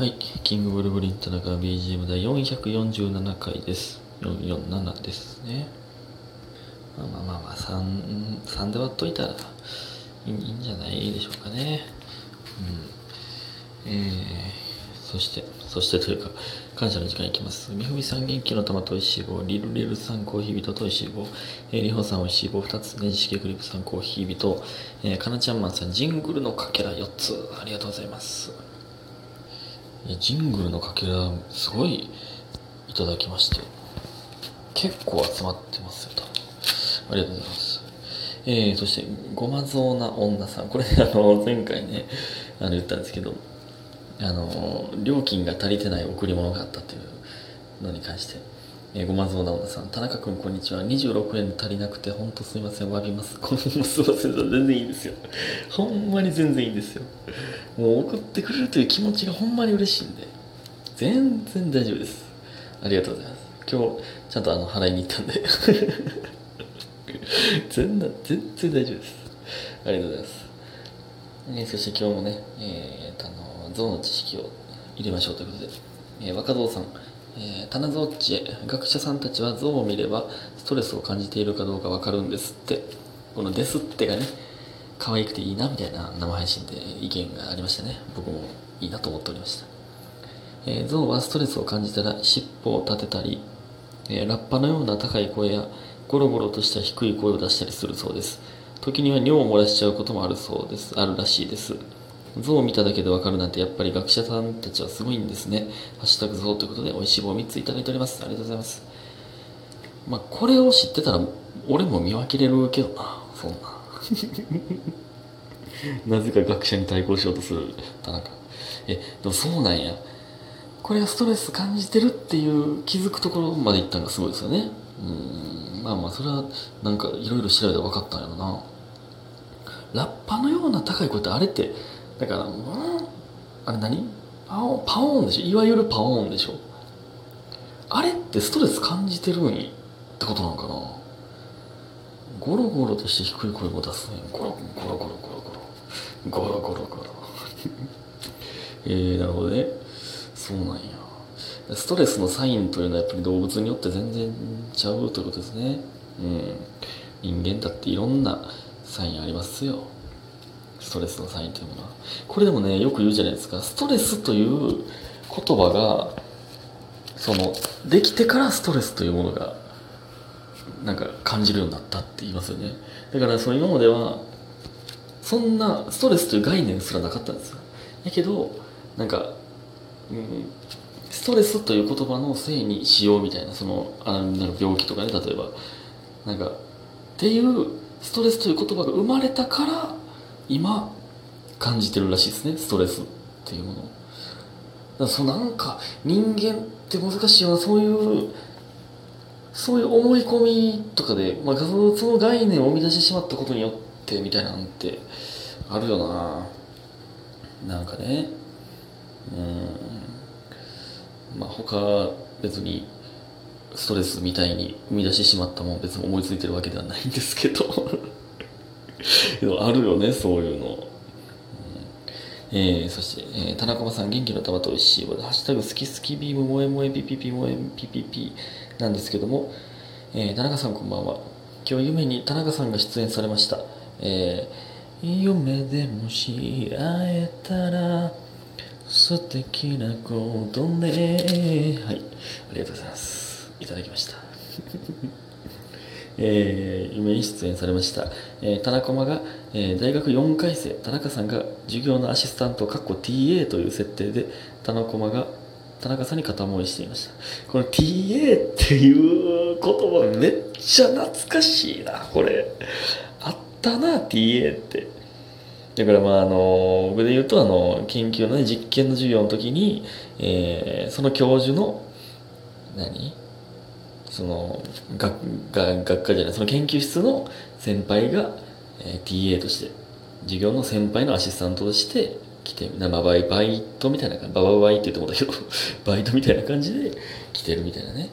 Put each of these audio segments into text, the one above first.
はい、キングブルブリン田中 BGM 第447回です。447ですね。まあまあまあまあ、3、3で割っといたらいいんじゃないでしょうかね。うん。えー、そして、そしてというか、感謝の時間いきます。みふみさん元気の玉といしい棒、リルリルさんコーヒー人といしい棒、えー、りほさんおいしい棒2つ、ねじしけクリップさんコーヒー人、えー、かなちゃんまんさんジングルのかけら4つ、ありがとうございます。ジングルのかけらすごいいただきまして結構集まってますよとありがとうございます。えー、そしてごまぞうな女さん。これあの前回ねあの言ったんですけどあの料金が足りてない贈り物があったというのに関して、えーごまぞうな女さん田中君こんにちは。26円足りなくて本当すいません詫びます。こんすいません全然いいんですよ。ほんまに全然いいんですよ。もう送ってくれるという気持ちがほんまに嬉しいんで。全然大丈夫です。ありがとうございます。今日ちゃんとあの払いに行ったんで。全然全然大丈夫です。ありがとうございます、えーそして今日もね、えーあの象の知識を入れましょうということで、えー若造さんえー、棚蔵っちへ学者さんたちは象を見ればストレスを感じているかどうかわかるんですって。この「ですって」がね可愛くていいなみたいな生配信で意見がありましたね。僕もいいなと思っておりました、えー象はストレスを感じたら尻尾を立てたり、えーラッパのような高い声やゴロゴロとした低い声を出したりするそうです。時には尿を漏らしちゃうこともあるそうです。あるらしいです。象を見ただけでわかるなんてやっぱり学者さんたちはすごいんですね。ハッシュタグ象ということで美味しい棒3ついただいております。ありがとうございます。まあこれを知ってたら俺も見分けれるけどな。そんな。なぜか学者に対抗しようとする田中。えでもそうなんや。これがストレス感じてるっていう気づくところまでいったのがすごいですよね。うん。まあまあそれはなんかいろいろ調べて分かったんやろな。ラッパのような高い声ってあれってだからうんあれ何？パオパオーンでしょ？いわゆるパオーンでしょ？あれってストレス感じてるんってことなのかな？ゴロゴロとして低い声も出すね。ゴロゴロゴロゴロ。ゴロゴロゴロ。ゴロ えー、なるほどね。そうなんや。ストレスのサインというのはやっぱり動物によって全然ちゃうということですねうん人間だっていろんなサインありますよストレスのサインというものは。これでもねよく言うじゃないですか。ストレスという言葉がそのできてからストレスというものがなんか感じるようになったって言いますよね。だからその今まではそんなストレスという概念すらなかったんですよ。だけどなんか、うん、ストレスという言葉のせいにしようみたいなそのあなんか病気とかね例えば。なんかっていうストレスという言葉が生まれたから今感じてるらしいですねストレスっていうもの。だからそうなんか人間って難しいよな。そういうそういう思い込みとかで、まあ、そのその概念を生み出してしまったことによってみたいなんてあるよな。なんかね。うん。まあ他別にストレスみたいに生み出してしまったもん別に思いついてるわけではないんですけど。あるよねそういうの、えー、そして、えー田中間さん元気の玉と美味しい棒で「ハッシュタグ好き好きビーム萌え萌えピピピ萌えピピピ」なんですけども、えー田中さんこんばんは今日夢に田中さんが出演されましたえー夢でもし会えたら素敵なことねはいありがとうございますいただきましたえー夢に出演されました、えー田中間が、えー大学4回生田中さんが授業のアシスタントかっこ TA という設定で田中間が田中さんに片思いしていました。この TA っていう言葉めっちゃ懐かしいなこれ。あったな TA って。だからまああの僕で言うとあの研究のね実験の授業の時に、えーその教授の何？その学学学科じゃないその研究室の先輩が、えー TA として授業の先輩のアシスタントとして来てなまあバイバイトみたいな感じバババイって言ってもだけど バイトみたいな感じで来てるみたいなね。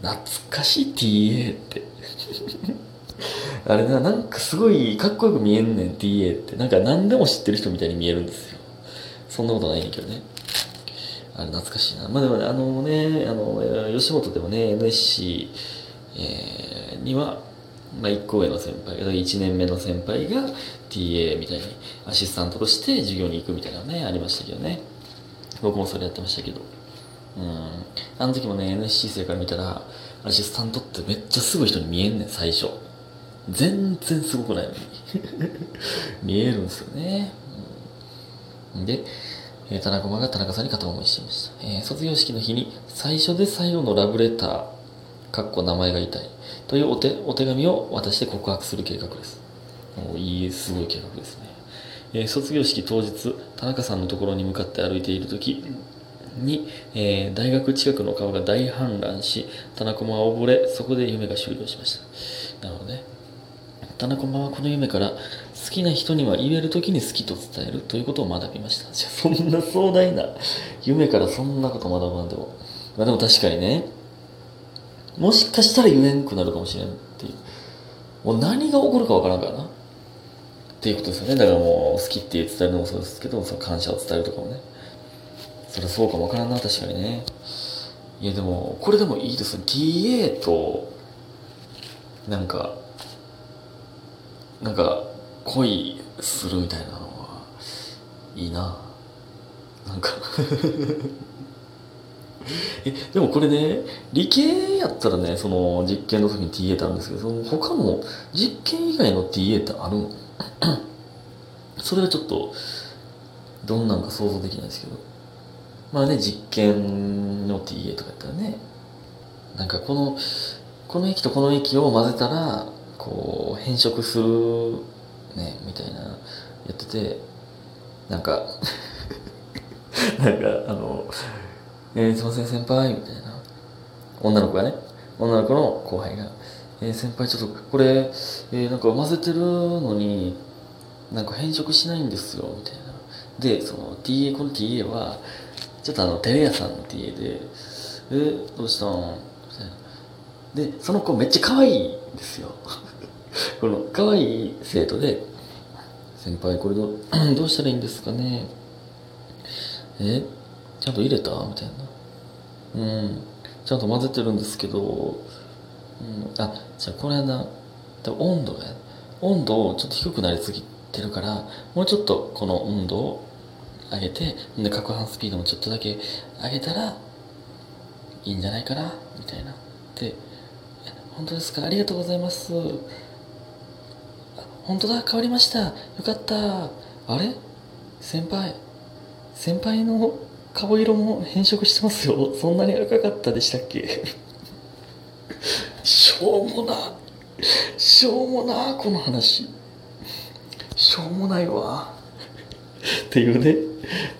懐かしい TA って。あれななんかすごいかっこよく見えんねん TA って。なんか何でも知ってる人みたいに見えるんですよ。そんなことないねんけどね。あれ懐かしいな。まあでもね、あのね、あの、吉本でもね、NSC、えー、には、まあ1個上の先輩、1年目の先輩が TA みたいにアシスタントとして授業に行くみたいなのね、ありましたけどね。僕もそれやってましたけど。うん。あの時もね、NSC 生から見たら、アシスタントってめっちゃすごい人に見えんねん、最初。全然すごくないのに。見えるんですよね。うん、で、え田中馬が田中さんに片思いしていました。えー、卒業式の日に最初で最後のラブレター、かっこ名前が痛いというお手お手紙を渡して告白する計画です。おいい、すごい計画ですね。えー、卒業式当日、田中さんのところに向かって歩いている時に、えー、大学近くの川が大氾濫し、田中馬は溺れ、そこで夢が終了しました。なるほどね。田中馬はこの夢から好きな人には言える時に好きと伝えるということを学びました。じゃそんな壮大な夢からそんなこと学ばんでも。まあでも確かにね、もしかしたら言えんくなるかもしれんっていう。もう何が起こるかわからんからな。っていうことですよね。だからもう好きって伝えるのもそうですけど、その感謝を伝えるとかもね。それはそうかもわからんな、確かにね。いやでも、これでもいいですね。TA と、なんか、なんか、恋するみたいなのはいいな。なんか。えでもこれね理系やったらねその実験の時に TA ってあるんですけどその他の実験以外の TA ってあるの？それはちょっとどんなんか想像できないですけど。まあね実験の TA とかやったらねなんかこのこの液とこの液を混ぜたらこう変色するねみたいなやっててなんか なんかあの「えー、すいません先輩」みたいな。女の子がね女の子の後輩が「えー、先輩ちょっとこれ、えー、なんか混ぜてるのになんか変色しないんですよ」みたいな。でその TA この TA はちょっとあのテレ屋さんの TA で「えー、どうしたん?」みたいな。でその子めっちゃ可愛いんですよ。この可愛い生徒で、先輩これど どうしたらいいんですかね？え？ちゃんと入れた？みたいな。うん。ちゃんと混ぜてるんですけど、うん、あ、じゃあこれな、温度が、温度をちょっと低くなりすぎてるから、もうちょっとこの温度を上げて、で、攪拌スピードもちょっとだけ上げたら、いいんじゃないかな？みたいな。で、本当ですか？ありがとうございます。本当だ変わりました。よかった。あれ？先輩。先輩の顔色も変色してますよ。そんなに赤かったでしたっけ？しょうもな。しょうもなこの話。しょうもないわ。っていうね。っ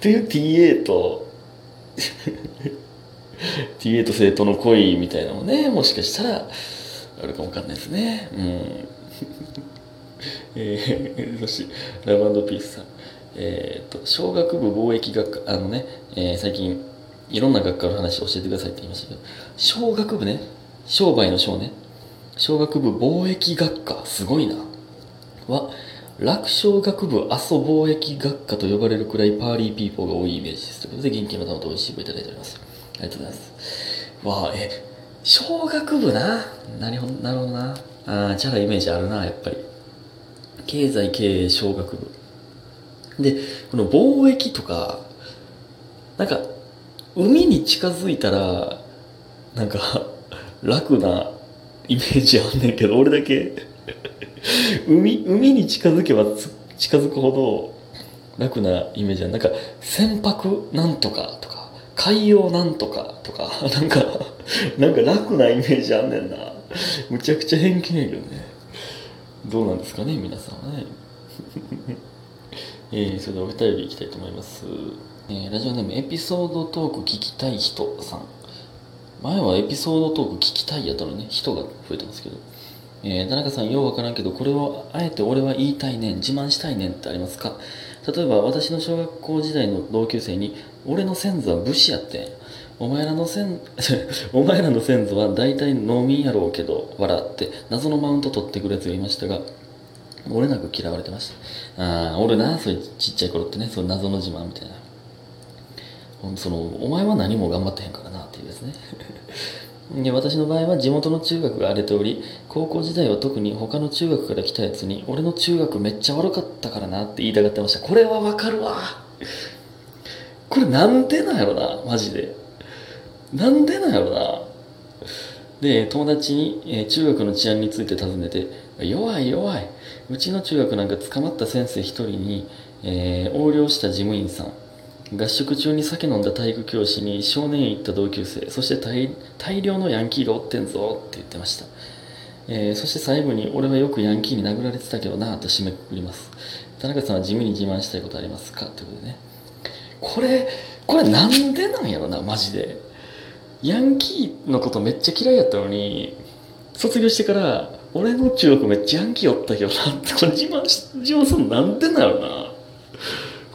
ていう TA と。TA と生徒の恋みたいなのもねもしかしたらあるかもわかんないですね。うん。えー、そして、ラブピースさん。えっ、ー、と、商学部貿易学科、あのね、えー、最近、いろんな学科の話を教えてくださいって言いましたけど、商学部ね、商売の商ね、商学部貿易学科、すごいな。は、楽勝学部遊ぼうえき学科と呼ばれるくらい party people が多いイメージです。ということで、元気の玉と美味しい棒いただいております。ありがとうございます。わあ、え、小学部な。なるほどな。ああ、チャライメージあるな、やっぱり。経済経営小学部。でこの貿易とかなんか海に近づいたらなんか 楽なイメージあんねんけど俺だけ。海海に近づけば近づくほど楽なイメージあるなんか船舶なんとかとか海洋なんとかとかなんかなんか楽なイメージあんねんな。むちゃくちゃ偏見やけどね。どうなんですかね皆さんはね。えー、それではお便りいきたいと思います、えー、ラジオネームエピソードトーク聞きたい人さん。前はエピソードトーク聞きたいやったのね人が増えてますけど。えー、田中さんようわからんけどこれをあえて俺は言いたいねん自慢したいねんってありますか？例えば私の小学校時代の同級生に俺の先祖は武士やってんお前らの先 お前らの先祖は大体農民やろうけど笑って謎のマウント取ってくるやつがいましたが俺なく嫌われてました。ああ俺なそういうちっちゃい頃ってねそう謎の自慢みたいな。そのお前は何も頑張ってへんからなっていうですね。で私の場合は地元の中学が荒れており高校時代は特に他の中学から来たやつに俺の中学めっちゃ悪かったからなって言いたがってました。これはわかるわ。これなんでなんやろなマジで。なんでなんやろな。で友達に、え中学の治安について尋ねて弱い弱い。うちの中学なんか捕まった先生一人に、えー横領した事務員さん。合宿中に酒飲んだ体育教師に少年院行った同級生そして大大量のヤンキーがおってんぞって言ってました、えーそして最後に俺はよくヤンキーに殴られてたけどなと締めくくります。田中さんは地味に自慢したいことありますか？ということでね。これこれなんでなんやろなマジで。ヤンキーのことめっちゃ嫌いやったのに卒業してから俺の中学めっちゃヤンキーおったけどなってこれ自慢し自慢するのなんでなんやろな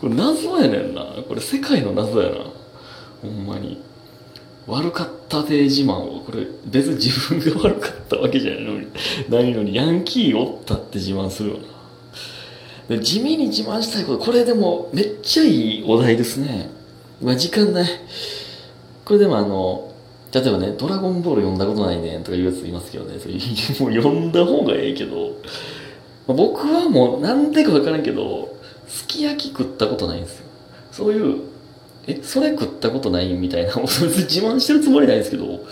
これ謎やねんな。これ世界の謎やな。ほんまに。悪かったで自慢を。これ別に自分が悪かったわけじゃないのに。ないのにヤンキーおったって自慢するよな。で地味に自慢したいこと。これでもめっちゃいいお題ですね。まあ時間ない。これでもあの例えばね「ドラゴンボール読んだことないねん」とか言うやついますけどね。それもう読んだ方がええけど、まあ僕はもうなんでか分からんけどすき焼き食ったことないんですよ。そういうえそれ食ったことないみたいなもうそれ自慢してるつもりないんですけど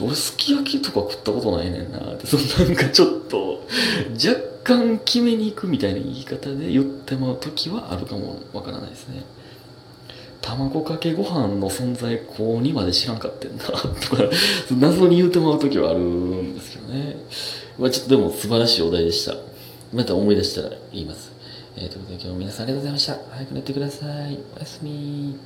俺すき焼きとか食ったことないねんな。ってそのなんかちょっと若干決めに行くみたいな言い方で言ってもらう時はあるかもわからないですね。卵かけご飯の存在高2まで知らんかってんな。とか謎に言うてもらう時はあるんですけどね。まあちょっとでも素晴らしいお題でした。また思い出したら言います。えー、ということで今日も皆さんありがとうございました。早く寝てください。おやすみ。